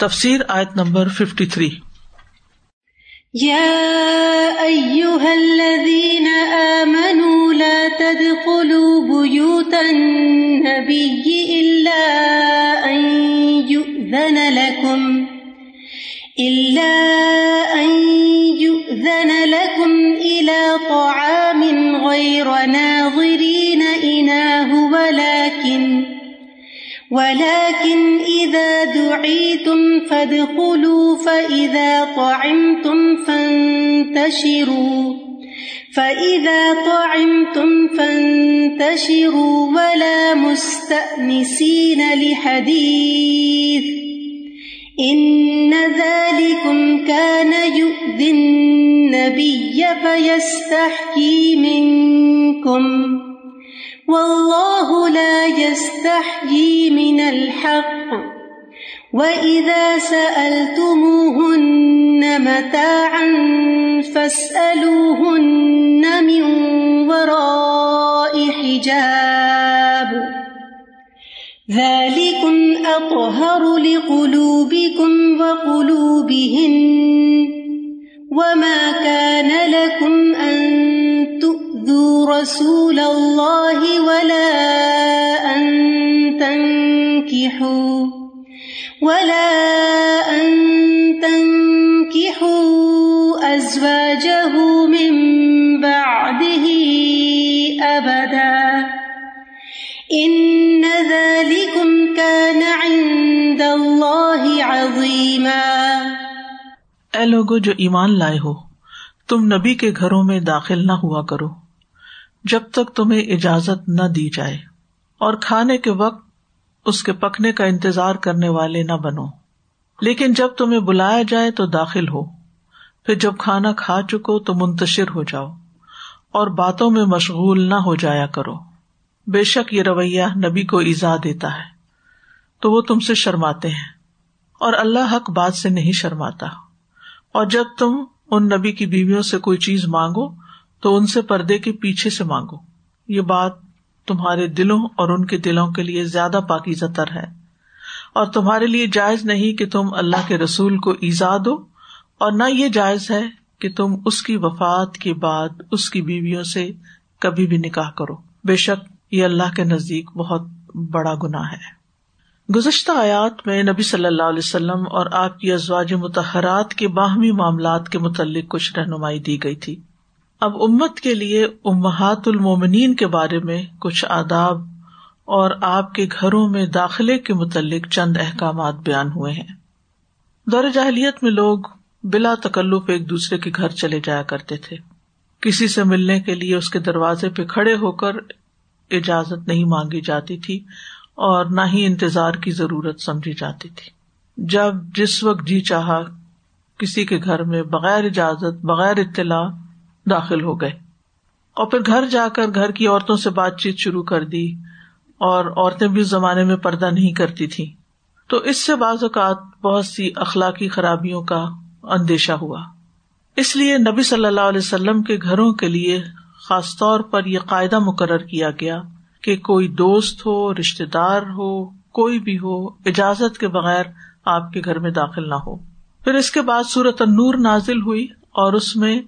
تفسیر آیت number fifty three يا أيها الذين آمنوا لا تدخلوا بيوت النبي إلا أن يؤذن لكم إلا أن يؤذن لكم إلى طعام غير ناظرين إناه ولكن ولكن إذا دعيتم فادخلوا فإذا طعمتم فانتشروا فإذا طعمتم فانتشروا ولا مستأنسين لحديث إن ذلكم كان يؤذي النبي فيستحكي منكم والله لا يستحيي من الحق. وإذا سألتموهن متاعا فاسألوهن من وراء حجاب. ذلكم أطهر لقلوبكم وقلوبهن. وما كان لكم أن رسول الله ولا أن تنكحوا ولا أن تنكحوا أزواجه من بعده أبدا إن ذلكم كان عند الله عظيما اے لوگو جو ایمان لائے ہو، تم نبی کے گھروں میں داخل نہ ہوا کرو۔ جب تک تمہیں اجازت نہ دی جائے، اور کھانے کے وقت اس کے پکنے کا انتظار کرنے والے نہ بنو۔ لیکن جب تمہیں بلایا جائے تو داخل ہو۔ پھر جب کھانا کھا چکو تو منتشر ہو جاؤ، اور باتوں میں مشغول نہ ہو جایا کرو۔ بے شک یہ رویہ نبی کو ایزا دیتا ہے۔ تو وہ تم سے شرماتے ہیں، اور اللہ حق بات سے نہیں شرماتا۔ اور جب تم ان نبی کی بیویوں سے کوئی چیز مانگو تو ان سے پردے کے پیچھے سے مانگو۔ یہ بات تمہارے دلوں اور ان کے دلوں کے لیے زیادہ پاکیزہ تر ہے۔ اور تمہارے لیے جائز نہیں کہ تم اللہ کے رسول کو ایزا دو، اور نہ یہ جائز ہے کہ تم اس کی وفات کے بعد اس کی بیویوں سے کبھی بھی نکاح کرو۔ بے شک یہ اللہ کے نزدیک بہت بڑا گنا ہے۔ گزشتہ آیات میں نبی صلی اللہ علیہ وسلم اور آپ کی ازواج متحرات کے باہمی معاملات کے متعلق کچھ رہنمائی دی گئی تھی۔ اب امت کے لیے امہات المومنین کے بارے میں کچھ آداب اور آپ کے گھروں میں داخلے کے متعلق چند احکامات بیان ہوئے ہیں۔ دور جاہلیت میں لوگ بلا تکلف ایک دوسرے کے گھر چلے جایا کرتے تھے۔ کسی سے ملنے کے لیے اس کے دروازے پہ کھڑے ہو کر اجازت نہیں مانگی جاتی تھی اور نہ ہی انتظار کی ضرورت سمجھی جاتی تھی۔ جب جس وقت جی چاہا، کسی کے گھر میں بغیر اجازت، بغیر اطلاع داخل ہو گئے اور پھر گھر جا کر گھر کی عورتوں سے بات چیت شروع کر دی اور عورتیں بھی اس زمانے میں پردہ نہیں کرتی تھی تو اس سے بعض اوقات بہت سی اخلاقی خرابیوں کا اندیشہ ہوا۔ اس لیے نبی صلی اللہ علیہ وسلم کے گھروں کے لیے خاص طور پر یہ قاعدہ مقرر کیا گیا کہ کوئی دوست ہو رشتے دار ہو، کوئی بھی ہو، اجازت کے بغیر آپ کے گھر میں داخل نہ ہو۔ پھر اس کے بعد سورت نور نازل ہوئی اور اس میں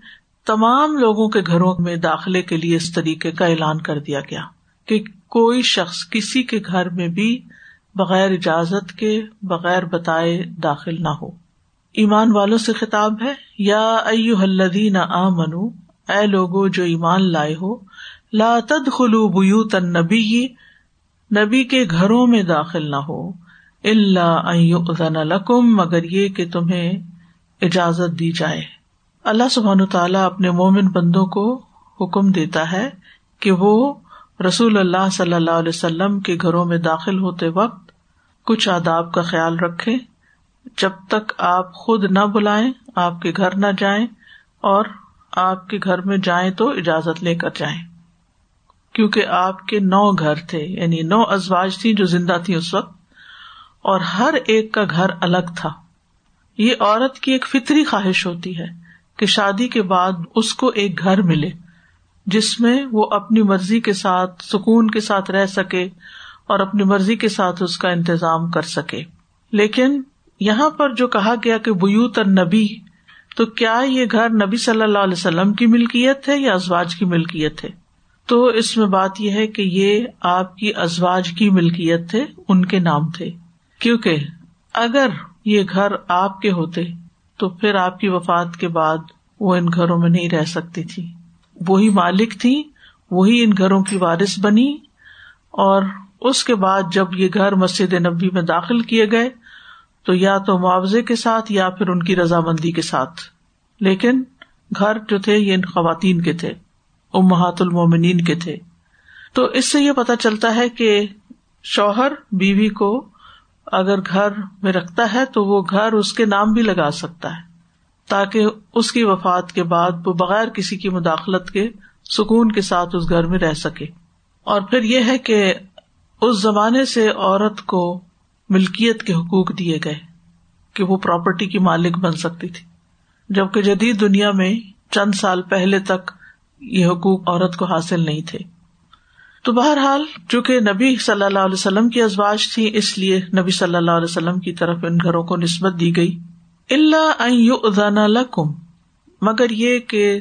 تمام لوگوں کے گھروں میں داخلے کے لیے اس طریقے کا اعلان کر دیا گیا کہ کوئی شخص کسی کے گھر میں بھی بغیر اجازت کے، بغیر بتائے داخل نہ ہو۔ ایمان والوں سے خطاب ہے، یا ایو الذین آ منو اے لوگو جو ایمان لائے ہو، لا تدخلوا بیوت النبی، نبی کے گھروں میں داخل نہ ہو اللہ ان لکم مگر یہ کہ تمہیں اجازت دی جائے۔ اللہ سبحان تعالیٰ اپنے مومن بندوں کو حکم دیتا ہے کہ وہ رسول اللہ صلی اللہ علیہ وسلم کے گھروں میں داخل ہوتے وقت کچھ آداب کا خیال رکھے جب تک آپ خود نہ بلائیں، آپ کے گھر نہ جائیں اور آپ کے گھر میں جائیں تو اجازت لے کر جائیں۔ کیونکہ آپ کے نو گھر تھے یعنی نو ازواج تھی جو زندہ تھی اس وقت، اور ہر ایک کا گھر الگ تھا۔ یہ عورت کی ایک فطری خواہش ہوتی ہے۔ کہ شادی کے بعد اس کو ایک گھر ملے جس میں وہ اپنی مرضی کے ساتھ سکون کے ساتھ رہ سکے اور اپنی مرضی کے ساتھ اس کا انتظام کر سکے۔ لیکن یہاں پر جو کہا گیا کہ بیوت نبی تو کیا یہ گھر نبی صلی اللہ علیہ وسلم کی ملکیت ہے یا ازواج کی ملکیت ہے؟ تو اس میں بات یہ ہے کہ یہ آپ کی ازواج کی ملکیت تھے ان کے نام تھے۔ کیونکہ اگر یہ گھر آپ کے ہوتے تو پھر آپ کی وفات کے بعد وہ ان گھروں میں نہیں رہ سکتی تھی۔ وہی مالک تھی، وہی ان گھروں کی وارث بنی اور اس کے بعد جب یہ گھر مسجد نبی میں داخل کیے گئے تو یا تو معاوضے کے ساتھ یا پھر ان کی رضامندی کے ساتھ۔ لیکن گھر جو تھے یہ ان خواتین کے تھے، امہات المومنین کے تھے۔ تو اس سے یہ پتا چلتا ہے کہ شوہر بیوی کو اگر گھر میں رکھتا ہے تو وہ گھر اس کے نام بھی لگا سکتا ہے، تاکہ اس کی وفات کے بعد وہ بغیر کسی کی مداخلت کے سکون کے ساتھ اس گھر میں رہ سکے۔ اور پھر یہ ہے کہ اس زمانے سے عورت کو ملکیت کے حقوق دیے گئے کہ وہ پراپرٹی کی مالک بن سکتی تھی۔ جبکہ جدید دنیا میں چند سال پہلے تک یہ حقوق عورت کو حاصل نہیں تھے۔ تو بہرحال چونکہ نبی صلی اللہ علیہ وسلم کی ازواج تھی، اس لیے نبی صلی اللہ علیہ وسلم کی طرف ان گھروں کو نسبت دی گئی۔ اللہ لکم مگر یہ کہ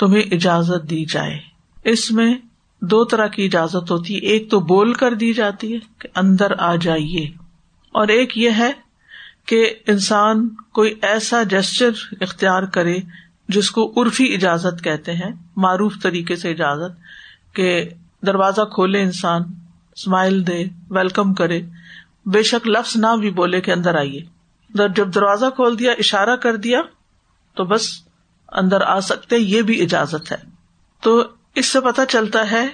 تمہیں اجازت دی جائے۔ اس میں دو طرح کی اجازت ہوتی ہے ایک تو بول کر دی جاتی ہے کہ اندر آ جائیے، اور ایک یہ ہے کہ انسان کوئی ایسا جسچر اختیار کرے جس کو عرفی اجازت کہتے ہیں، معروف طریقے سے اجازت کہ دروازہ کھولے انسان اسمائل دے ویلکم کرے۔ بے شک لفظ نہ بھی بولے کہ اندر آئیے۔ جب دروازہ کھول دیا، اشارہ کر دیا، تو بس اندر آ سکتے، یہ بھی اجازت ہے۔ تو اس سے پتا چلتا ہے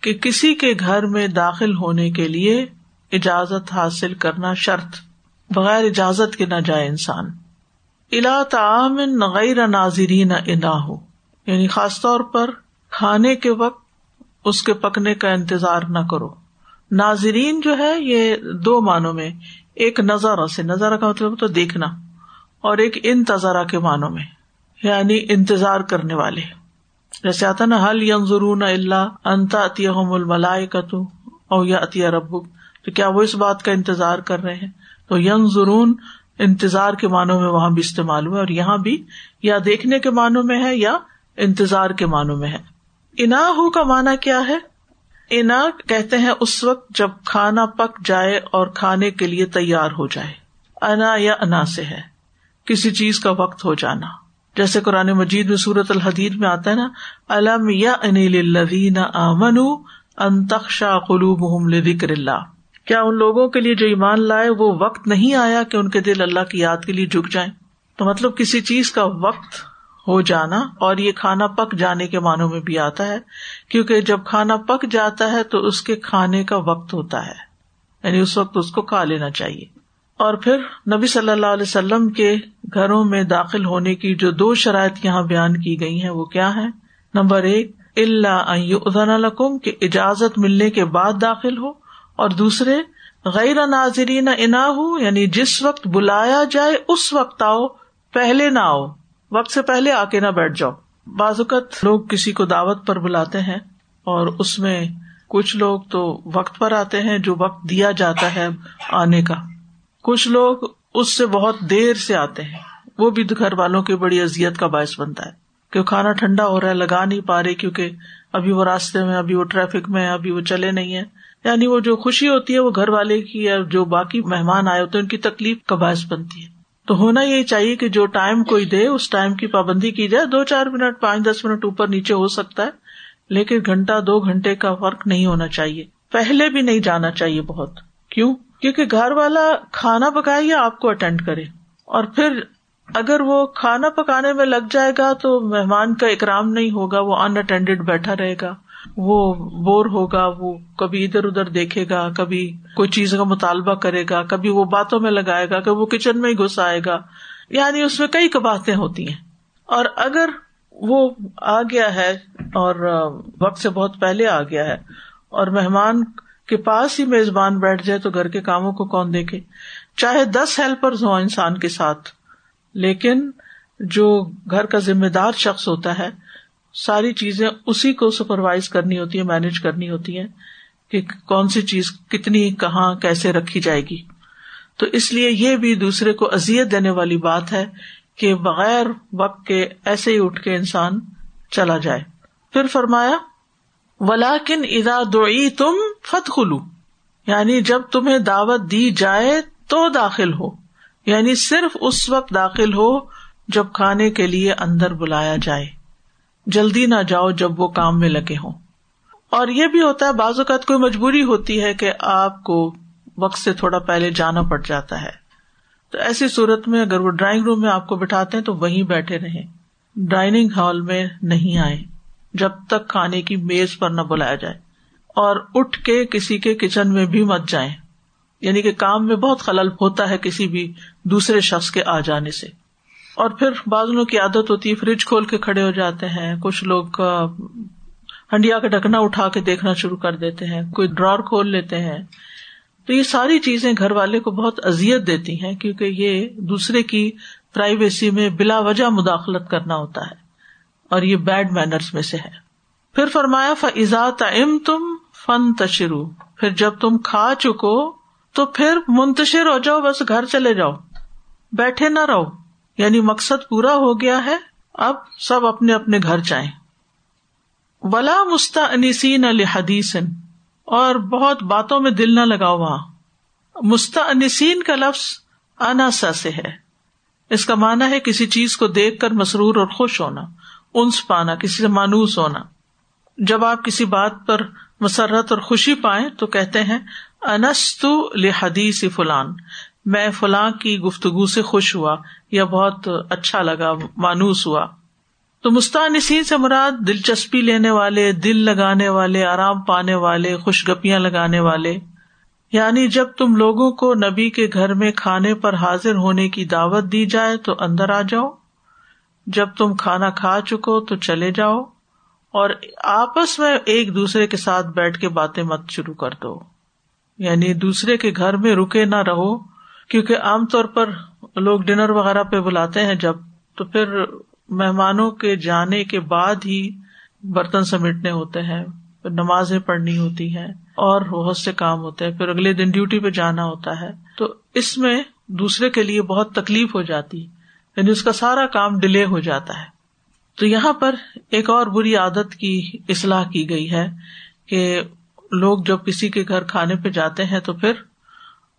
کہ کسی کے گھر میں داخل ہونے کے لیے اجازت حاصل کرنا شرط، بغیر اجازت کے نہ جائے انسان۔ الا تعام غیر ناظرین انا ہو۔ یعنی خاص طور پر کھانے کے وقت اس کے پکنے کا انتظار نہ کرو۔ ناظرین جو ہے، یہ دو معنوں میں، ایک نظارہ سے، نظارہ کا مطلب تو دیکھنا، اور ایک انتظارہ کے معنوں میں یعنی انتظار کرنے والے۔ جیسے آتا نا حل ینظرون اللہ انتا عطیہ الملائے کا تو او یا عطیہ ربک تو کیا وہ اس بات کا انتظار کر رہے ہیں؟ تو ینگ ضرون انتظار کے معنوں میں وہاں بھی استعمال ہوا اور یہاں بھی یا دیکھنے کے معنوں میں ہے یا انتظار کے معنوں میں ہے۔ انا ہو کا معنی کیا ہے؟ انا کہتے ہیں اس وقت جب کھانا پک جائے اور کھانے کے لیے تیار ہو جائے۔ انا یا انا سے ہے۔ کسی چیز کا وقت ہو جانا۔ جیسے قرآن مجید میں سورت الحدید میں آتا ہے نا علم یا یعنی انیل امن انتخشا قلوب ذکر اللہ۔ کیا ان لوگوں کے لیے جو ایمان لائے وہ وقت نہیں آیا کہ ان کے دل اللہ کی یاد کے لیے جھک جائیں؟ تو مطلب کسی چیز کا وقت ہو جانا اور یہ کھانا پک جانے کے معنوں میں بھی آتا ہے، کیونکہ جب کھانا پک جاتا ہے تو اس کے کھانے کا وقت ہوتا ہے۔ یعنی اس وقت اس کو کھا لینا چاہیے۔ اور پھر نبی صلی اللہ علیہ وسلم کے گھروں میں داخل ہونے کی جو دو شرائط یہاں بیان کی گئی ہیں، وہ کیا ہے نمبر ایک اللہ ادن القم کہ اجازت ملنے کے بعد داخل ہو۔ اور دوسرے، غیر ناظرین انا ہو یعنی جس وقت بلایا جائے، اس وقت آؤ، پہلے نہ آؤ۔ وقت سے پہلے آ کے نہ بیٹھ جاؤ۔ بعض اوقات لوگ کسی کو دعوت پر بلاتے ہیں اور اس میں کچھ لوگ تو وقت پر آتے ہیں جو وقت دیا جاتا ہے آنے کا۔ کچھ لوگ اس سے بہت دیر سے آتے ہیں۔ وہ بھی گھر والوں کی بڑی ازیت کا باعث بنتا ہے کہ کھانا ٹھنڈا ہو رہا ہے، لگا نہیں پا رہے کیونکہ ابھی وہ راستے میں، ابھی وہ ٹریفک میں، ابھی وہ چلے نہیں ہے یعنی وہ جو خوشی ہوتی ہے وہ گھر والے کی یا جو باقی مہمان آئے ہوتے ہیں، ان کی تکلیف کا باعث بنتی ہے۔ تو ہونا یہی چاہیے کہ جو ٹائم کوئی دے، اس ٹائم کی پابندی کی جائے۔ دو چار منٹ، پانچ دس منٹ اوپر نیچے ہو سکتا ہے، لیکن گھنٹہ، دو گھنٹے کا فرق نہیں ہونا چاہیے۔ پہلے بھی نہیں جانا چاہیے بہت۔ کیوں؟ کیونکہ گھر والا کھانا پکائے یا آپ کو اٹینڈ کرے۔ اور پھر اگر وہ کھانا پکانے میں لگ جائے گا تو مہمان کا اکرام نہیں ہوگا، وہ ان اٹینڈیڈ بیٹھا رہے گا۔ وہ بور ہوگا، وہ کبھی ادھر ادھر دیکھے گا، کبھی کوئی چیز کا مطالبہ کرے گا، کبھی وہ باتوں میں لگائے گا کبھی وہ کچن میں ہی گھس آئے گا۔ یعنی اس میں کئی باتیں ہوتی ہیں۔ اور اگر وہ آ گیا ہے اور وقت سے بہت پہلے آ گیا ہے اور مہمان کے پاس ہی میزبان بیٹھ جائے تو گھر کے کاموں کو کون دیکھے؟ چاہے دس ہیلپر ہوں انسان کے ساتھ، لیکن جو گھر کا ذمہ دار شخص ہوتا ہے ساری چیزیں اسی کو سپروائز کرنی ہوتی ہے مینج کرنی ہوتی ہے کہ کون سی چیز کتنی کہاں کیسے رکھی جائے گی۔ تو اس لیے یہ بھی دوسرے کو ازیت دینے والی بات ہے کہ بغیر وقت کے ایسے ہی اٹھ کے انسان چلا جائے۔ پھر فرمایا ولاکن ادا دوئی تم فت خلو یعنی جب تمہیں دعوت دی جائے تو داخل ہو۔ یعنی صرف اس وقت داخل ہو جب کھانے کے لیے اندر بلایا جائے۔ جلدی نہ جاؤ جب وہ کام میں لگے ہوں۔ اور یہ بھی ہوتا ہے، بعض اوقات کوئی مجبوری ہوتی ہے کہ آپ کو وقت سے تھوڑا پہلے جانا پڑ جاتا ہے۔ تو ایسی صورت میں اگر وہ ڈرائنگ روم میں آپ کو بٹھاتے ہیں تو وہیں بیٹھے رہیں۔ ڈائننگ ہال میں نہیں آئے جب تک کھانے کی میز پر نہ بلایا جائے۔ اور اٹھ کے کسی کے کچن میں بھی مت جائیں۔ یعنی کہ کام میں بہت خلل ہوتا ہے کسی بھی دوسرے شخص کے آ جانے سے۔ اور پھر بازو کی عادت ہوتی ہے فریج کھول کے کھڑے ہو جاتے ہیں، کچھ لوگ ہنڈیا کا ڈھکنا اٹھا کے دیکھنا شروع کر دیتے ہیں، کوئی ڈرار کھول لیتے ہیں۔ تو یہ ساری چیزیں گھر والے کو بہت ازیت دیتی ہیں، کیونکہ یہ دوسرے کی پرائیویسی میں بلا وجہ مداخلت کرنا ہوتا ہے، اور یہ بیڈ مینرس میں سے ہے۔ پھر فرمایا فضا تم تم فن تشرو پھر جب تم کھا چکو، تو پھر منتشر ہو جاؤ، بس گھر چلے جاؤ، بیٹھے نہ رہو۔ یعنی مقصد پورا ہو گیا ہے، اب سب اپنے اپنے گھر جائیں۔ ولا مستا انسین الحدیث اور بہت باتوں میں دل نہ لگاؤ وہاں۔ مستا انسین کا لفظ اناسا سے ہے۔ اس کا مانا ہے کسی چیز کو دیکھ کر مسرور اور خوش ہونا، انس پانا، کسی سے مانوس ہونا۔ جب آپ کسی بات پر مسرت اور خوشی پائیں تو کہتے ہیں انست لحدیث فلان۔ میں فلاں کی گفتگو سے خوش ہوا یا بہت اچھا لگا، مانوس ہوا۔ تو مستانسین سے مراد دلچسپی لینے والے، دل لگانے والے، آرام پانے والے خوش گپیاں لگانے والے۔ یعنی جب تم لوگوں کو نبی کے گھر میں کھانے پر حاضر ہونے کی دعوت دی جائے تو اندر آ جاؤ۔ جب تم کھانا کھا چکو تو چلے جاؤ۔ اور آپس میں ایک دوسرے کے ساتھ بیٹھ کے باتیں مت شروع کر دو۔ یعنی دوسرے کے گھر میں رکے نہ رہو۔ کیونکہ عام طور پر لوگ ڈنر وغیرہ پہ بلاتے ہیں جب، تو پھر مہمانوں کے جانے کے بعد ہی برتن سمیٹنے ہوتے ہیں، پھر نمازیں پڑھنی ہوتی ہیں اور بہت سے کام ہوتے ہیں، پھر اگلے دن ڈیوٹی پہ جانا ہوتا ہے۔ تو اس میں دوسرے کے لیے بہت تکلیف ہو جاتی یعنی اس کا سارا کام ڈیلے ہو جاتا ہے۔ تو یہاں پر ایک اور بری عادت کی اصلاح کی گئی ہے کہ لوگ جب کسی کے گھر کھانے پہ جاتے ہیں تو پھر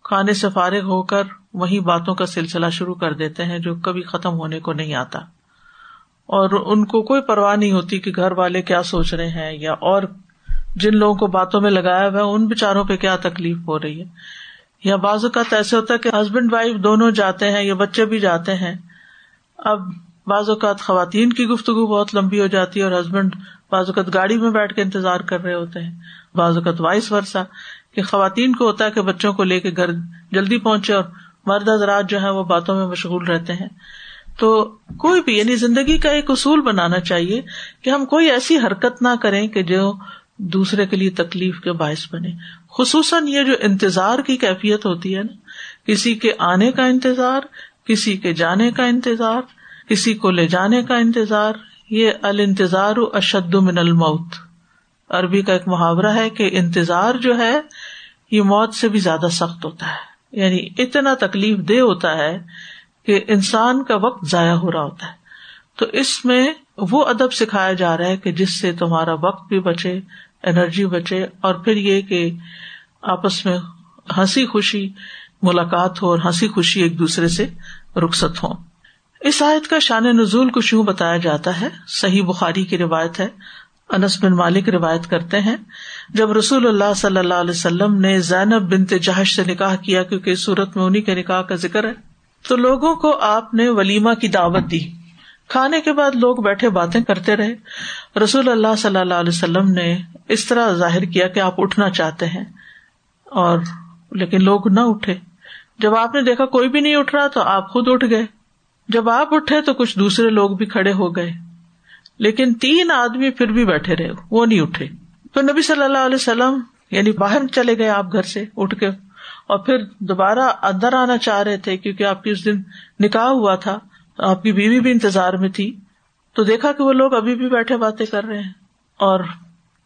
کھانے سے فارغ ہو کر وہی باتوں کا سلسلہ شروع کر دیتے ہیں جو کبھی ختم ہونے کو نہیں آتا۔ اور ان کو کوئی پرواہ نہیں ہوتی کہ گھر والے کیا سوچ رہے ہیں یا اور جن لوگوں کو باتوں میں لگایا ہوا ہے، ان بےچاروں پہ کیا تکلیف ہو رہی ہے۔ یا بعض اوقات ایسے ہوتا ہے کہ ہسبینڈ وائف دونوں جاتے ہیں یا بچے بھی جاتے ہیں۔ اب بعض اوقات خواتین کی گفتگو بہت لمبی ہو جاتی ہے اور ہسبینڈ بعض اوقات گاڑی میں بیٹھ کے انتظار کر رہے ہوتے ہیں۔ بعض اوقات وائس ورسا کہ خواتین کو ہوتا ہے کہ بچوں کو لے کے گھر جلدی پہنچے اور مرد حضرات جو ہے وہ باتوں میں مشغول رہتے ہیں۔ تو کوئی بھی یعنی زندگی کا ایک اصول بنانا چاہیے کہ ہم کوئی ایسی حرکت نہ کریں کہ جو دوسرے کے لیے تکلیف کے باعث بنے۔ خصوصاً یہ جو انتظار کی کیفیت ہوتی ہے نا، کسی کے آنے کا انتظار، کسی کے جانے کا انتظار، کسی کو لے جانے کا انتظار، یہ الانتظار اشد من الموت۔ عربی کا ایک محاورہ ہے کہ انتظار جو ہے یہ موت سے بھی زیادہ سخت ہوتا ہے۔ یعنی اتنا تکلیف دہ ہوتا ہے کہ انسان کا وقت ضائع ہو رہا ہوتا ہے۔ تو اس میں وہ ادب سکھایا جا رہا ہے کہ جس سے تمہارا وقت بھی بچے، انرجی بچے اور پھر یہ کہ آپس میں ہنسی خوشی، ملاقات ہو اور ہنسی خوشی ایک دوسرے سے رخصت ہو اس آیت کا شان نزول کچھ یوں بتایا جاتا ہے۔ صحیح بخاری کی روایت ہے۔ انس بن مالک روایت کرتے ہیں، جب رسول اللہ صلی اللہ علیہ وسلم نے زینب بنت جہش سے نکاح کیا کیونکہ اس صورت میں انہیں کے نکاح کا ذکر ہے، تو لوگوں کو آپ نے ولیما کی دعوت دی۔ کھانے کے بعد لوگ بیٹھے باتیں کرتے رہے۔ رسول اللہ صلی اللہ علیہ وسلم نے اس طرح ظاہر کیا کہ آپ اٹھنا چاہتے ہیں۔ اور لیکن لوگ نہ اٹھے۔ جب آپ نے دیکھا کوئی بھی نہیں اٹھ رہا تو آپ خود اٹھ گئے۔ جب آپ اٹھے تو کچھ دوسرے لوگ بھی کھڑے ہو گئے۔ لیکن تین آدمی پھر بھی بیٹھے رہے، وہ نہیں اٹھے۔ تو نبی صلی اللہ علیہ وسلم یعنی باہر چلے گئے آپ گھر سے، اٹھ کے۔ اور پھر دوبارہ اندر آنا چاہ رہے تھے، کیونکہ آپ کی اس دن نکاح ہوا تھا آپ کی بیوی بھی انتظار میں تھی۔ تو دیکھا کہ وہ لوگ ابھی بھی بیٹھے باتیں کر رہے ہیں۔ اور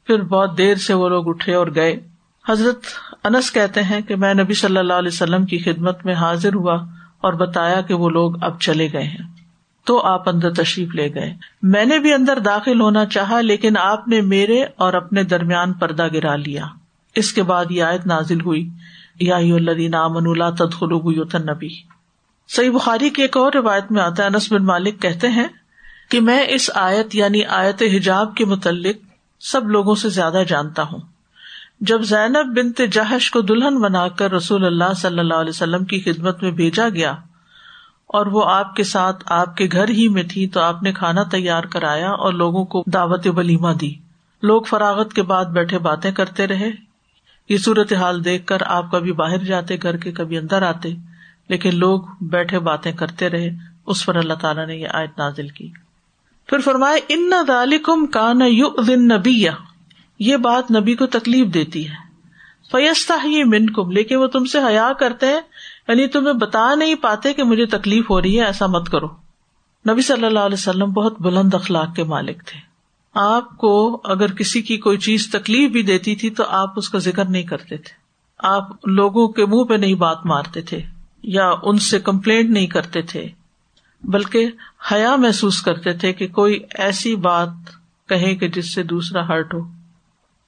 پھر بہت دیر سے وہ لوگ اٹھے اور گئے۔ حضرت انس کہتے ہیں کہ میں نبی صلی اللہ علیہ وسلم کی خدمت میں حاضر ہوا اور بتایا کہ وہ لوگ اب چلے گئے ہیں۔ تو آپ اندر تشریف لے گئے۔ میں نے بھی اندر داخل ہونا چاہا، لیکن آپ نے میرے اور اپنے درمیان پردہ گرا لیا۔ اس کے بعد یہ آیت نازل ہوئی۔ یا من اللہ تدخل نبی صحیح بخاری کی ایک اور روایت میں آتا ہے، انس بن مالک کہتے ہیں کہ میں اس آیت یعنی آیت حجاب کے متعلق سب لوگوں سے زیادہ جانتا ہوں۔ جب زینب بنت جہش کو دلہن بنا کر رسول اللہ صلی اللہ علیہ وسلم کی خدمت میں بھیجا گیا اور وہ آپ کے ساتھ آپ کے گھر ہی میں تھی تو آپ نے کھانا تیار کرایا اور لوگوں کو دعوت ولیمہ دی۔ لوگ فراغت کے بعد بیٹھے باتیں کرتے رہے۔ یہ صورت حال دیکھ کر آپ کبھی باہر جاتے، گھر کے کبھی اندر آتے، لیکن لوگ بیٹھے باتیں کرتے رہے۔ اس پر اللہ تعالیٰ نے یہ آیت نازل کی۔ پھر فرمائے ان دالکم کا نبی یہ بات نبی کو تکلیف دیتی ہے۔ فیستا ہی من کم لیکن وہ تم سے حیا کرتے ہیں۔ یعنی تمہیں بتا نہیں پاتے کہ مجھے تکلیف ہو رہی ہے، ایسا مت کرو۔ نبی صلی اللہ علیہ وسلم بہت بلند اخلاق کے مالک تھے۔ آپ کو اگر کسی کی کوئی چیز تکلیف بھی دیتی تھی تو آپ اس کا ذکر نہیں کرتے تھے۔ آپ لوگوں کے منہ پہ نہیں بات مارتے تھے یا ان سے کمپلینٹ نہیں کرتے تھے، بلکہ حیا محسوس کرتے تھے کہ کوئی ایسی بات کہے کہ جس سے دوسرا ہرٹ ہو۔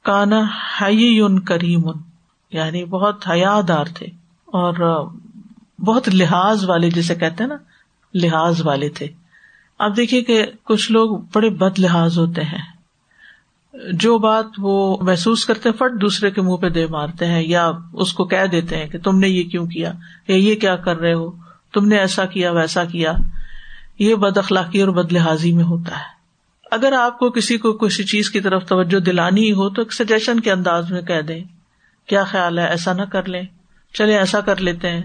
کانا ان کریم یعنی بہت حیا دار تھے۔ اور بہت لحاظ والے جسے کہتے ہیں نا، لحاظ والے تھے۔ اب دیکھیے کہ کچھ لوگ بڑے بد لحاظ ہوتے ہیں۔ جو بات وہ محسوس کرتے فٹ دوسرے کے منہ پہ دے مارتے ہیں یا اس کو کہہ دیتے ہیں کہ تم نے یہ کیوں کیا یا یہ کیا کر رہے ہو، تم نے ایسا کیا، ویسا کیا۔ یہ بد اخلاقی اور بد لحاظی میں ہوتا ہے۔ اگر آپ کو کسی کو کسی چیز کی طرف توجہ دلانی ہی ہو تو ایک سجیشن کے انداز میں کہہ دیں، کیا خیال ہے، ایسا نہ کر لیں چلے ایسا کر لیتے ہیں،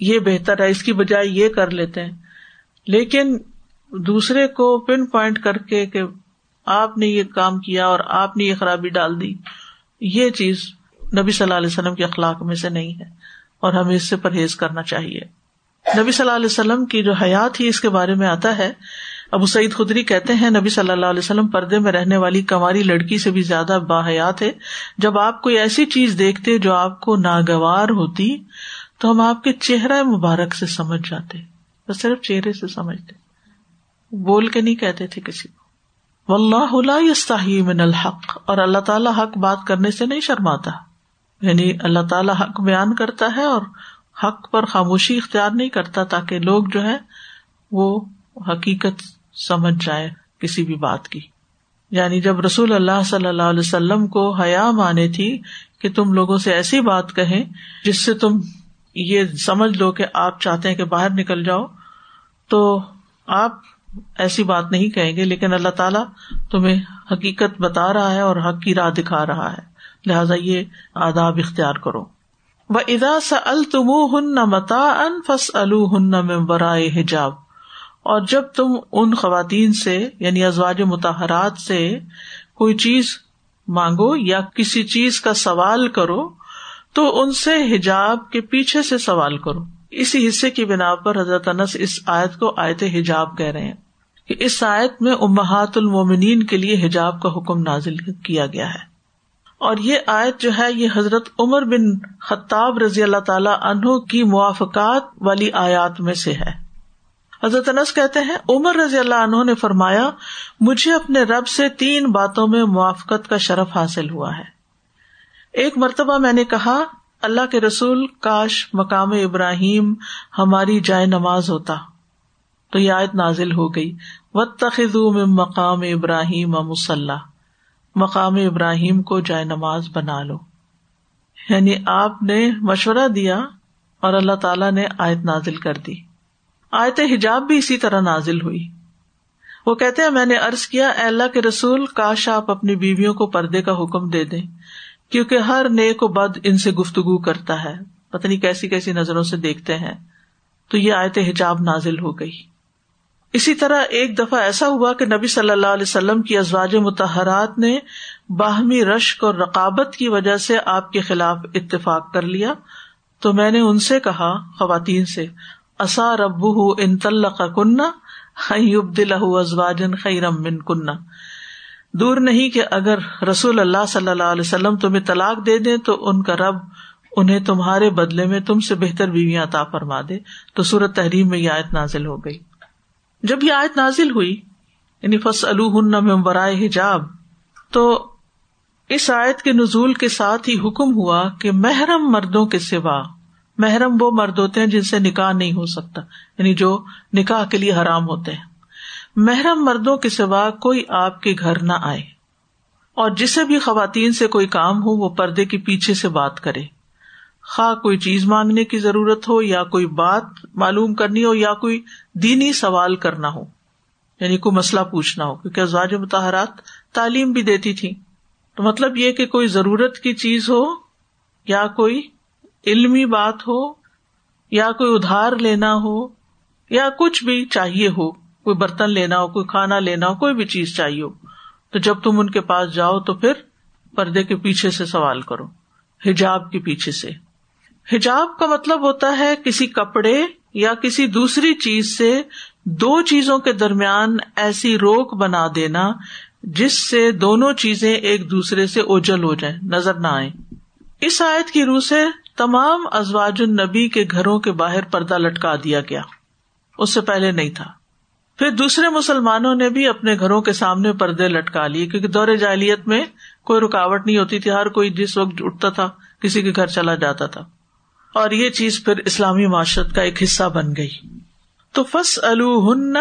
یہ بہتر ہے، اس کی بجائے یہ کر لیتے ہیں۔ لیکن دوسرے کو پن پوائنٹ کر کے کہ آپ نے یہ کام کیا اور آپ نے یہ خرابی ڈال دی، یہ چیز نبی صلی اللہ علیہ وسلم کے اخلاق میں سے نہیں ہے اور ہمیں اس سے پرہیز کرنا چاہیے۔ نبی صلی اللہ علیہ وسلم کی جو حیات ہی اس کے بارے میں آتا ہے ابو سعید خدری کہتے ہیں، نبی صلی اللہ علیہ وسلم پردے میں رہنے والی کماری لڑکی سے بھی زیادہ باحیات ہے۔ جب آپ کوئی ایسی چیز دیکھتے جو آپ کو ناگوار ہوتی، تو ہم آپ کے چہرہ مبارک سے سمجھ جاتے۔ بس صرف چہرے سے سمجھتے۔ بول کے نہیں کہتے تھے کسی کو۔ اللہ من الحق۔ اور اللہ تعالیٰ حق بات کرنے سے نہیں شرماتا۔ یعنی اللہ تعالیٰ حق بیان کرتا ہے اور حق پر خاموشی اختیار نہیں کرتا تاکہ لوگ جو ہے وہ حقیقت سمجھ جائے کسی بھی بات کی۔ یعنی جب رسول اللہ صلی اللہ علیہ وسلم کو حیا مانے تھی کہ تم لوگوں سے ایسی بات کہیں جس سے تم یہ سمجھ لو کہ آپ چاہتے ہیں کہ باہر نکل جاؤ، تو آپ ایسی بات نہیں کہیں گے، لیکن اللہ تعالیٰ تمہیں حقیقت بتا رہا ہے اور حق کی راہ دکھا رہا ہے۔ لہٰذا یہ آداب اختیار کرو۔ وہ ادا سا التم ہن متا ان فس ہن میں برائے حجاب۔ اور جب تم ان خواتین سے یعنی ازواج متحرات سے کوئی چیز مانگو یا کسی چیز کا سوال کرو، تو ان سے حجاب کے پیچھے سے سوال کرو۔ اسی حصے کی بنا پر حضرت انس اس آیت کو آیت حجاب کہہ رہے ہیں کہ اس آیت میں امہات المومنین کے لیے حجاب کا حکم نازل کیا گیا ہے۔ اور یہ آیت جو ہے، یہ حضرت عمر بن خطاب رضی اللہ تعالی عنہ کی موافقات والی آیات میں سے ہے۔ حضرت انس کہتے ہیں، عمر رضی اللہ عنہ نے فرمایا، مجھے اپنے رب سے تین باتوں میں موافقت کا شرف حاصل ہوا ہے۔ ایک مرتبہ میں نے کہا، اللہ کے رسول، کاش مقام ابراہیم ہماری جائے نماز ہوتا۔ تو یہ آیت نازل ہو گئی۔ و میں مقام ابراہیم مسلح مقام ابراہیم کو جائے نماز بنا لو۔ یعنی آپ نے مشورہ دیا اور اللہ تعالی نے آیت نازل کر دی۔ آیت حجاب بھی اسی طرح نازل ہوئی۔ وہ کہتے ہیں، میں نے ارض کیا، اے اللہ کے رسول، کاش آپ اپنی بیویوں کو پردے کا حکم دے دیں، کیونکہ ہر نیک و بد ان سے گفتگو کرتا ہے۔ پتنی کیسی کیسی نظروں سے دیکھتے ہیں۔ تو یہ آیت حجاب نازل ہو گئی۔ اسی طرح ایک دفعہ ایسا ہوا کہ نبی صلی اللہ علیہ وسلم کی ازواج متحرات نے باہمی رشک اور رقابت کی وجہ سے آپ کے خلاف اتفاق کر لیا۔ تو میں نے ان سے کہا، خواتین سے اصا رب ان طلق کنہ دل ازواجن خیرم من کنہ۔ دور نہیں کہ اگر رسول اللہ صلی اللہ علیہ وسلم تمہیں طلاق دے دیں تو ان کا رب انہیں تمہارے بدلے میں تم سے بہتر بیویاں عطا فرما دے۔ تو سورت تحریم میں یہ آیت نازل ہو گئی۔ جب یہ آیت نازل ہوئی یعنی فص برائے حجاب، تو اس آیت کے نزول کے ساتھ ہی حکم ہوا کہ محرم مردوں کے سوا محرم وہ مرد ہوتے ہیں جن سے نکاح نہیں ہو سکتا یعنی جو نکاح کے لیے حرام ہوتے ہیں۔ محرم مردوں کے سوا کوئی آپ کے گھر نہ آئے۔ اور جسے بھی خواتین سے کوئی کام ہو، وہ پردے کے پیچھے سے بات کرے۔ خواہ کوئی چیز مانگنے کی ضرورت ہو، یا کوئی بات معلوم کرنی ہو، یا کوئی دینی سوال کرنا ہو۔ یعنی کوئی مسئلہ پوچھنا ہو، کیونکہ ازواج متحرات تعلیم بھی دیتی تھی تو مطلب یہ کہ کوئی ضرورت کی چیز ہو، یا کوئی علمی بات ہو، یا کوئی ادھار لینا ہو، یا کچھ بھی چاہیے ہو، کوئی برتن لینا ہو، کوئی کھانا لینا ہو، کوئی بھی چیز چاہیے ہو۔ تو جب تم ان کے پاس جاؤ تو پھر پردے کے پیچھے سے سوال کرو، حجاب کے پیچھے سے۔ حجاب کا مطلب ہوتا ہے کسی کپڑے یا کسی دوسری چیز سے دو چیزوں کے درمیان ایسی روک بنا دینا جس سے دونوں چیزیں ایک دوسرے سے اوجل ہو جائیں، نظر نہ آئے اس آیت کی روح سے تمام ازواج النبی کے گھروں کے باہر پردہ لٹکا دیا گیا۔ اس سے پہلے نہیں تھا۔ پھر دوسرے مسلمانوں نے بھی اپنے گھروں کے سامنے پردے لٹکا لیے، کیونکہ دور جاہلیت میں کوئی رکاوٹ نہیں ہوتی تھی۔ ہر کوئی جس وقت اٹھتا تھا، کسی کے گھر چلا جاتا تھا۔ اور یہ چیز پھر اسلامی معاشرت کا ایک حصہ بن گئی۔ تو فس الن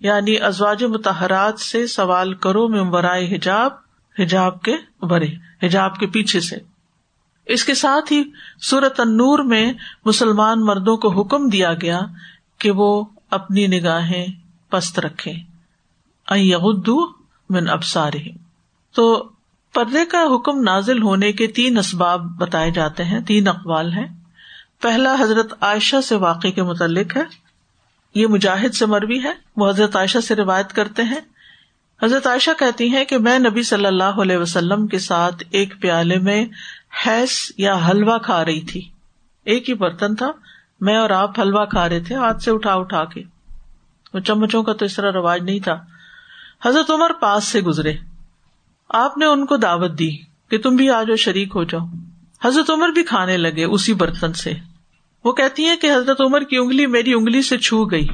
یعنی ازواج متحرات سے سوال کرو، ممبرائے حجاب حجاب کے برے حجاب کے پیچھے سے۔ اس کے ساتھ ہی سورت انور میں مسلمان مردوں کو حکم دیا گیا کہ وہ اپنی نگاہیں پست رکھے من ابسار تو پردے کا حکم نازل ہونے کے تین اسباب بتائے جاتے ہیں، تین اقوال ہیں۔ پہلا حضرت عائشہ سے واقع کے متعلق ہے۔ یہ مجاہد سے مروی ہے۔ وہ حضرت عائشہ سے روایت کرتے ہیں۔ حضرت عائشہ کہتی ہیں کہ میں نبی صلی اللہ علیہ وسلم کے ساتھ ایک پیالے میں حیث یا حلوا کھا رہی تھی۔ ایک ہی برتن تھا۔ میں اور آپ حلوا کھا رہے تھے، ہاتھ سے اٹھا اٹھا کے۔ وہ چمچوں کا تو اس طرح رواج نہیں تھا۔ حضرت عمر پاس سے گزرے۔ آپ نے ان کو دعوت دی کہ تم بھی آ جاؤ شریک ہو جاؤ۔ حضرت عمر بھی کھانے لگے اسی برتن سے۔ وہ کہتی ہیں کہ حضرت عمر کی انگلی میری انگلی سے چھو گئی۔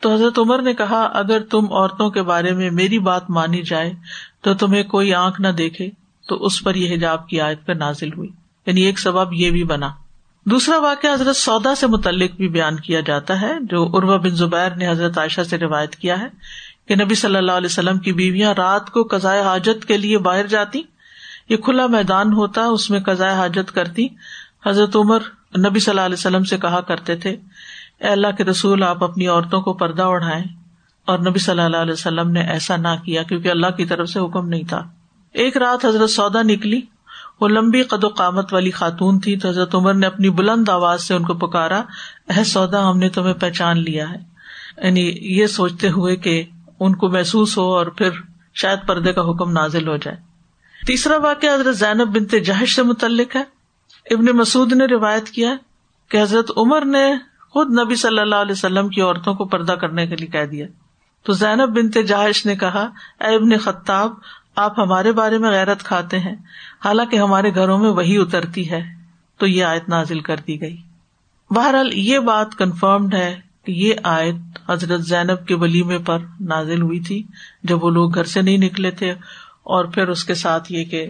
تو حضرت عمر نے کہا، اگر تم عورتوں کے بارے میں میری بات مانی جائے تو تمہیں کوئی آنکھ نہ دیکھے۔ تو اس پر یہ حجاب کی آیت پہ نازل ہوئی۔ یعنی ایک سبب یہ بھی بنا۔ دوسرا واقعہ حضرت سودا سے متعلق بھی بیان کیا جاتا ہے، جو اروا بن زبیر نے حضرت عائشہ سے روایت کیا ہے کہ نبی صلی اللہ علیہ وسلم کی بیویاں رات کو قزائے حاجت کے لیے باہر جاتی، یہ کھلا میدان ہوتا، اس میں قزائے حاجت کرتی۔ حضرت عمر نبی صلی اللہ علیہ وسلم سے کہا کرتے تھے، اے اللہ کے رسول، آپ اپنی عورتوں کو پردہ اڑھائیں۔ اور نبی صلی اللہ علیہ وسلم نے ایسا نہ کیا کیونکہ اللہ کی طرف سے حکم نہیں تھا۔ ایک رات حضرت سودا نکلی، وہ لمبی قد و قامت والی خاتون تھی تو حضرت عمر نے اپنی بلند آواز سے ان کو پکارا اہ سودا، ہم نے تمہیں پہچان لیا ہے۔ یعنی یہ سوچتے ہوئے کہ ان کو محسوس ہو اور پھر شاید پردے کا حکم نازل ہو جائے۔ تیسرا واقعہ حضرت زینب بنتے جہش سے متعلق ہے۔ ابن مسعد نے روایت کیا کہ حضرت عمر نے خود نبی صلی اللہ علیہ وسلم کی عورتوں کو پردہ کرنے کے لیے کہہ دیا۔ تو زینب بنتے جہش نے کہا، اے ابن خطاب آپ ہمارے بارے میں غیرت کھاتے ہیں، حالانکہ ہمارے گھروں میں وہی اترتی ہے، تو یہ آیت نازل کر دی گئی۔ بہرحال یہ بات کنفرمڈ ہے کہ یہ آیت حضرت زینب کے ولیمے پر نازل ہوئی تھی، جب وہ لوگ گھر سے نہیں نکلے تھے، اور پھر اس کے ساتھ یہ کہ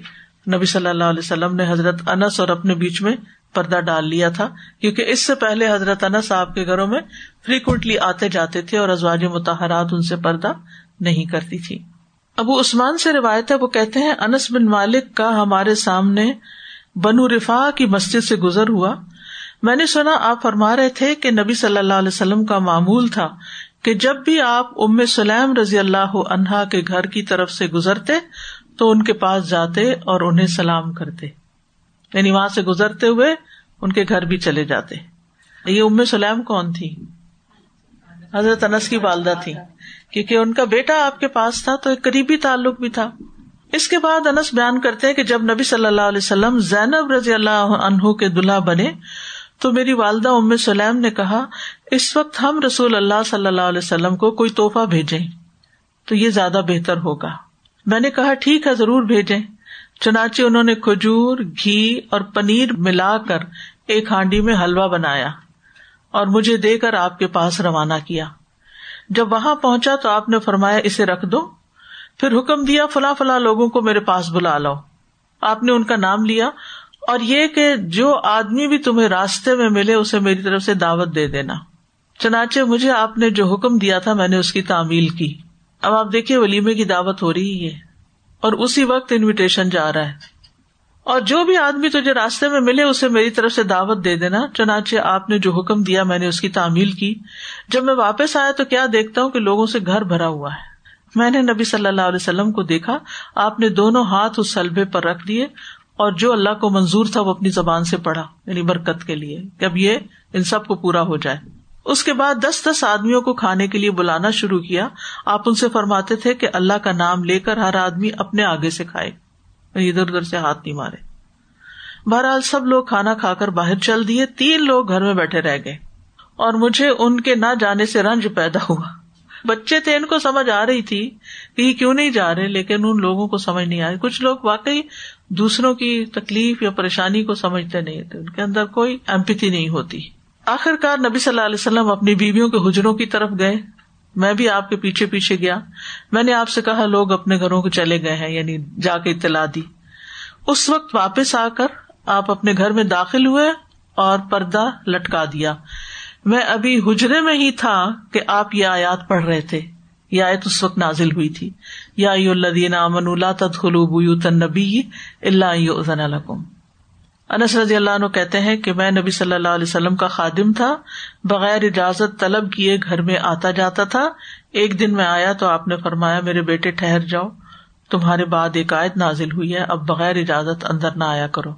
نبی صلی اللہ علیہ وسلم نے حضرت انس اور اپنے بیچ میں پردہ ڈال لیا تھا، کیونکہ اس سے پہلے حضرت انس آپ کے گھروں میں فریکوینٹلی آتے جاتے تھے اور ازواج متحرات ان سے پردہ نہیں کرتی تھی۔ ابو عثمان سے روایت ہے، وہ کہتے ہیں، انس بن مالک کا ہمارے سامنے بنو رفا کی مسجد سے گزر ہوا۔ میں نے سنا، آپ فرما رہے تھے کہ نبی صلی اللہ علیہ وسلم کا معمول تھا کہ جب بھی آپ ام سلیم رضی اللہ عنہا کے گھر کی طرف سے گزرتے تو ان کے پاس جاتے اور انہیں سلام کرتے۔ یعنی وہاں سے گزرتے ہوئے ان کے گھر بھی چلے جاتے۔ یہ ام سلیم کون تھی؟ حضرت انس کی والدہ تھی۔ کیونکہ ان کا بیٹا آپ کے پاس تھا تو ایک قریبی تعلق بھی تھا۔ اس کے بعد انس بیان کرتے کہ جب نبی صلی اللہ علیہ وسلم زینب رضی اللہ عنہ کے دلہا بنے تو میری والدہ ام سلیم نے کہا، اس وقت ہم رسول اللہ صلی اللہ علیہ وسلم کو کوئی توحفہ بھیجے تو یہ زیادہ بہتر ہوگا۔ میں نے کہا، ٹھیک ہے، ضرور بھیجے چنانچہ انہوں نے کھجور، گھی اور پنیر ملا کر ایک ہانڈی میں حلوا بنایا اور مجھے دے کر آپ کے پاس روانہ کیا۔ جب وہاں پہنچا تو آپ نے فرمایا اسے رکھ دو، پھر حکم دیا، فلاں فلاں لوگوں کو میرے پاس بلا لو آپ نے ان کا نام لیا اور یہ کہ جو آدمی بھی تمہیں راستے میں ملے اسے میری طرف سے دعوت دے دینا۔ چنانچہ مجھے آپ نے جو حکم دیا تھا میں نے اس کی تعمیل کی۔ اب آپ دیکھیے ولیمے کی دعوت ہو رہی ہے اور اسی وقت انویٹیشن جا رہا ہے۔ اور جو بھی آدمی تجھے راستے میں ملے اسے میری طرف سے دعوت دے دینا، چنانچہ آپ نے جو حکم دیا میں نے اس کی تعمیل کی۔ جب میں واپس آیا تو کیا دیکھتا ہوں کہ لوگوں سے گھر بھرا ہوا ہے۔ میں نے نبی صلی اللہ علیہ وسلم کو دیکھا، آپ نے دونوں ہاتھ اس سلبے پر رکھ دیے اور جو اللہ کو منظور تھا وہ اپنی زبان سے پڑھا یعنی برکت کے لیے کہ اب یہ ان سب کو پورا ہو جائے۔ اس کے بعد دس دس آدمیوں کو کھانے کے لیے بلانا شروع کیا۔ آپ ان سے فرماتے تھے کہ اللہ کا نام لے کر ہر آدمی اپنے آگے سے کھائے۔ ادھر ادھر سے ہاتھ نہیں مارے۔ بہرحال سب لوگ کھانا کھا کر باہر چل دیے، تین لوگ گھر میں بیٹھے رہ گئے۔ اور مجھے ان کے نہ جانے سے رنج پیدا ہوا۔ بچے تھے، ان کو سمجھ آ رہی تھی کہ یہ کیوں نہیں جا رہے، لیکن ان لوگوں کو سمجھ نہیں آ رہی۔ کچھ لوگ واقعی دوسروں کی تکلیف یا پریشانی کو سمجھتے نہیں تھے۔ ان کے اندر کوئی ایمپتھی نہیں ہوتی۔ آخر کار نبی صلی اللہ علیہ وسلم اپنی بیویوں کے حجروں کی طرف گئے۔ میں بھی آپ کے پیچھے پیچھے گیا۔ میں نے آپ سے کہا، لوگ اپنے گھروں کو چلے گئے ہیں یعنی جا کے اطلاع دی۔ اس وقت واپس آ کر آپ اپنے گھر میں داخل ہوئے اور پردہ لٹکا دیا۔ میں ابھی حجرے میں ہی تھا کہ آپ یہ آیات پڑھ رہے تھے۔ یہ آیت اس وقت نازل ہوئی تھی۔ یا الدین امن اللہ تدخلو بیوت النبی اللہ لکم۔ انس رضی اللہ عنہ کہتے ہیں کہ میں نبی صلی اللہ علیہ وسلم کا خادم تھا، بغیر اجازت طلب کیے گھر میں آتا جاتا تھا۔ ایک دن میں آیا تو آپ نے فرمایا، میرے بیٹے ٹھہر جاؤ، تمہارے بعد ایک آیت نازل ہوئی ہے، اب بغیر اجازت اندر نہ آیا کرو۔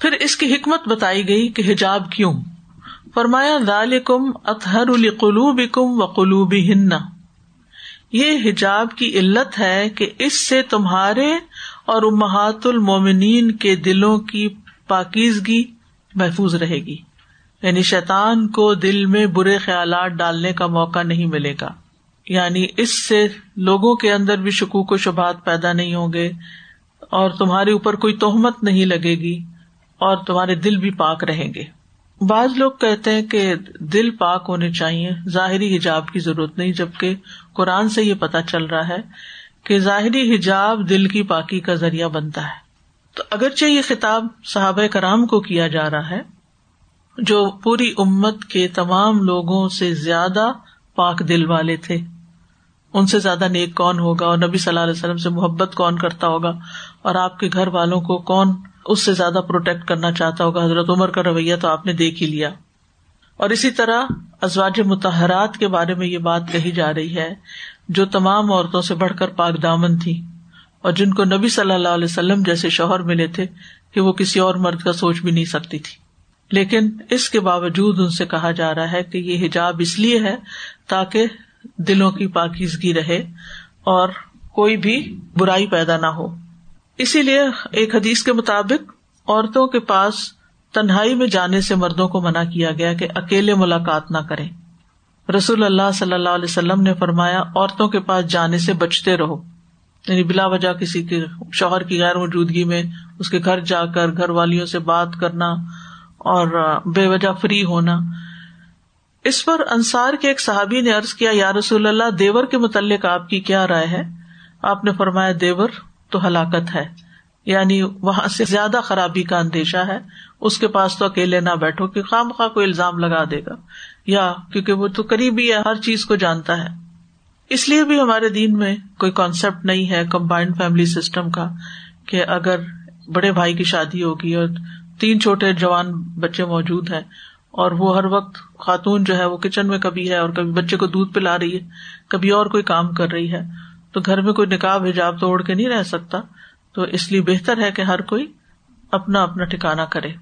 پھر اس کی حکمت بتائی گئی کہ حجاب کیوں؟ فرمایا، ذالکم اطہر القلوب کم و قلوب ہن یہ حجاب کی علت ہے کہ اس سے تمہارے اور امہات المومنین کے دلوں کی پاکیزگی محفوظ رہے گی۔ یعنی شیطان کو دل میں برے خیالات ڈالنے کا موقع نہیں ملے گا۔ یعنی اس سے لوگوں کے اندر بھی شکوک و شبہات پیدا نہیں ہوں گے اور تمہارے اوپر کوئی توہمت نہیں لگے گی اور تمہارے دل بھی پاک رہیں گے۔ بعض لوگ کہتے ہیں کہ دل پاک ہونے چاہیے، ظاہری حجاب کی ضرورت نہیں، جبکہ قرآن سے یہ پتا چل رہا ہے کہ ظاہری حجاب دل کی پاکی کا ذریعہ بنتا ہے۔ تو اگرچہ یہ خطاب صحابہ کرام کو کیا جا رہا ہے، جو پوری امت کے تمام لوگوں سے زیادہ پاک دل والے تھے۔ ان سے زیادہ نیک کون ہوگا اور نبی صلی اللہ علیہ وسلم سے محبت کون کرتا ہوگا؟ اور آپ کے گھر والوں کو کون اس سے زیادہ پروٹیکٹ کرنا چاہتا ہوگا؟ حضرت عمر کا رویہ تو آپ نے دیکھ ہی لیا۔ اور اسی طرح ازواج متحرات کے بارے میں یہ بات کہی جا رہی ہے، جو تمام عورتوں سے بڑھ کر پاک دامن تھی۔ اور جن کو نبی صلی اللہ علیہ وسلم جیسے شوہر ملے تھے کہ وہ کسی اور مرد کا سوچ بھی نہیں سکتی تھی۔ لیکن اس کے باوجود ان سے کہا جا رہا ہے کہ یہ حجاب اس لیے ہے تاکہ دلوں کی پاکیزگی رہے اور کوئی بھی برائی پیدا نہ ہو۔ اسی لیے ایک حدیث کے مطابق عورتوں کے پاس تنہائی میں جانے سے مردوں کو منع کیا گیا کہ اکیلے ملاقات نہ کریں۔ رسول اللہ صلی اللہ علیہ وسلم نے فرمایا، عورتوں کے پاس جانے سے بچتے رہو۔ یعنی بلا وجہ کسی کے شوہر کی غیر موجودگی میں اس کے گھر جا کر گھر والیوں سے بات کرنا اور بے وجہ فری ہونا۔ اس پر انصار کے ایک صحابی نے ارض کیا، یا رسول اللہ، دیور کے متعلق آپ کی کیا رائے ہے؟ آپ نے فرمایا، دیور تو ہلاکت ہے۔ یعنی وہاں سے زیادہ خرابی کا اندیشہ ہے۔ اس کے پاس تو اکیلے نہ بیٹھو، کہ خام خواہ کو الزام لگا دے گا۔ یا کیونکہ وہ تو قریبی ہے، ہر چیز کو جانتا ہے۔ اس لیے بھی ہمارے دین میں کوئی کانسیپٹ نہیں ہے کمبائنڈ فیملی سسٹم کا کہ اگر بڑے بھائی کی شادی ہوگی اور تین چھوٹے جوان بچے موجود ہیں اور وہ ہر وقت خاتون جو ہے وہ کچن میں کبھی ہے اور کبھی بچے کو دودھ پلا رہی ہے، کبھی اور کوئی کام کر رہی ہے، تو گھر میں کوئی نکاب حجاب توڑ کے نہیں رہ سکتا، تو اس لیے بہتر ہے کہ ہر کوئی اپنا اپنا ٹھکانا کرے۔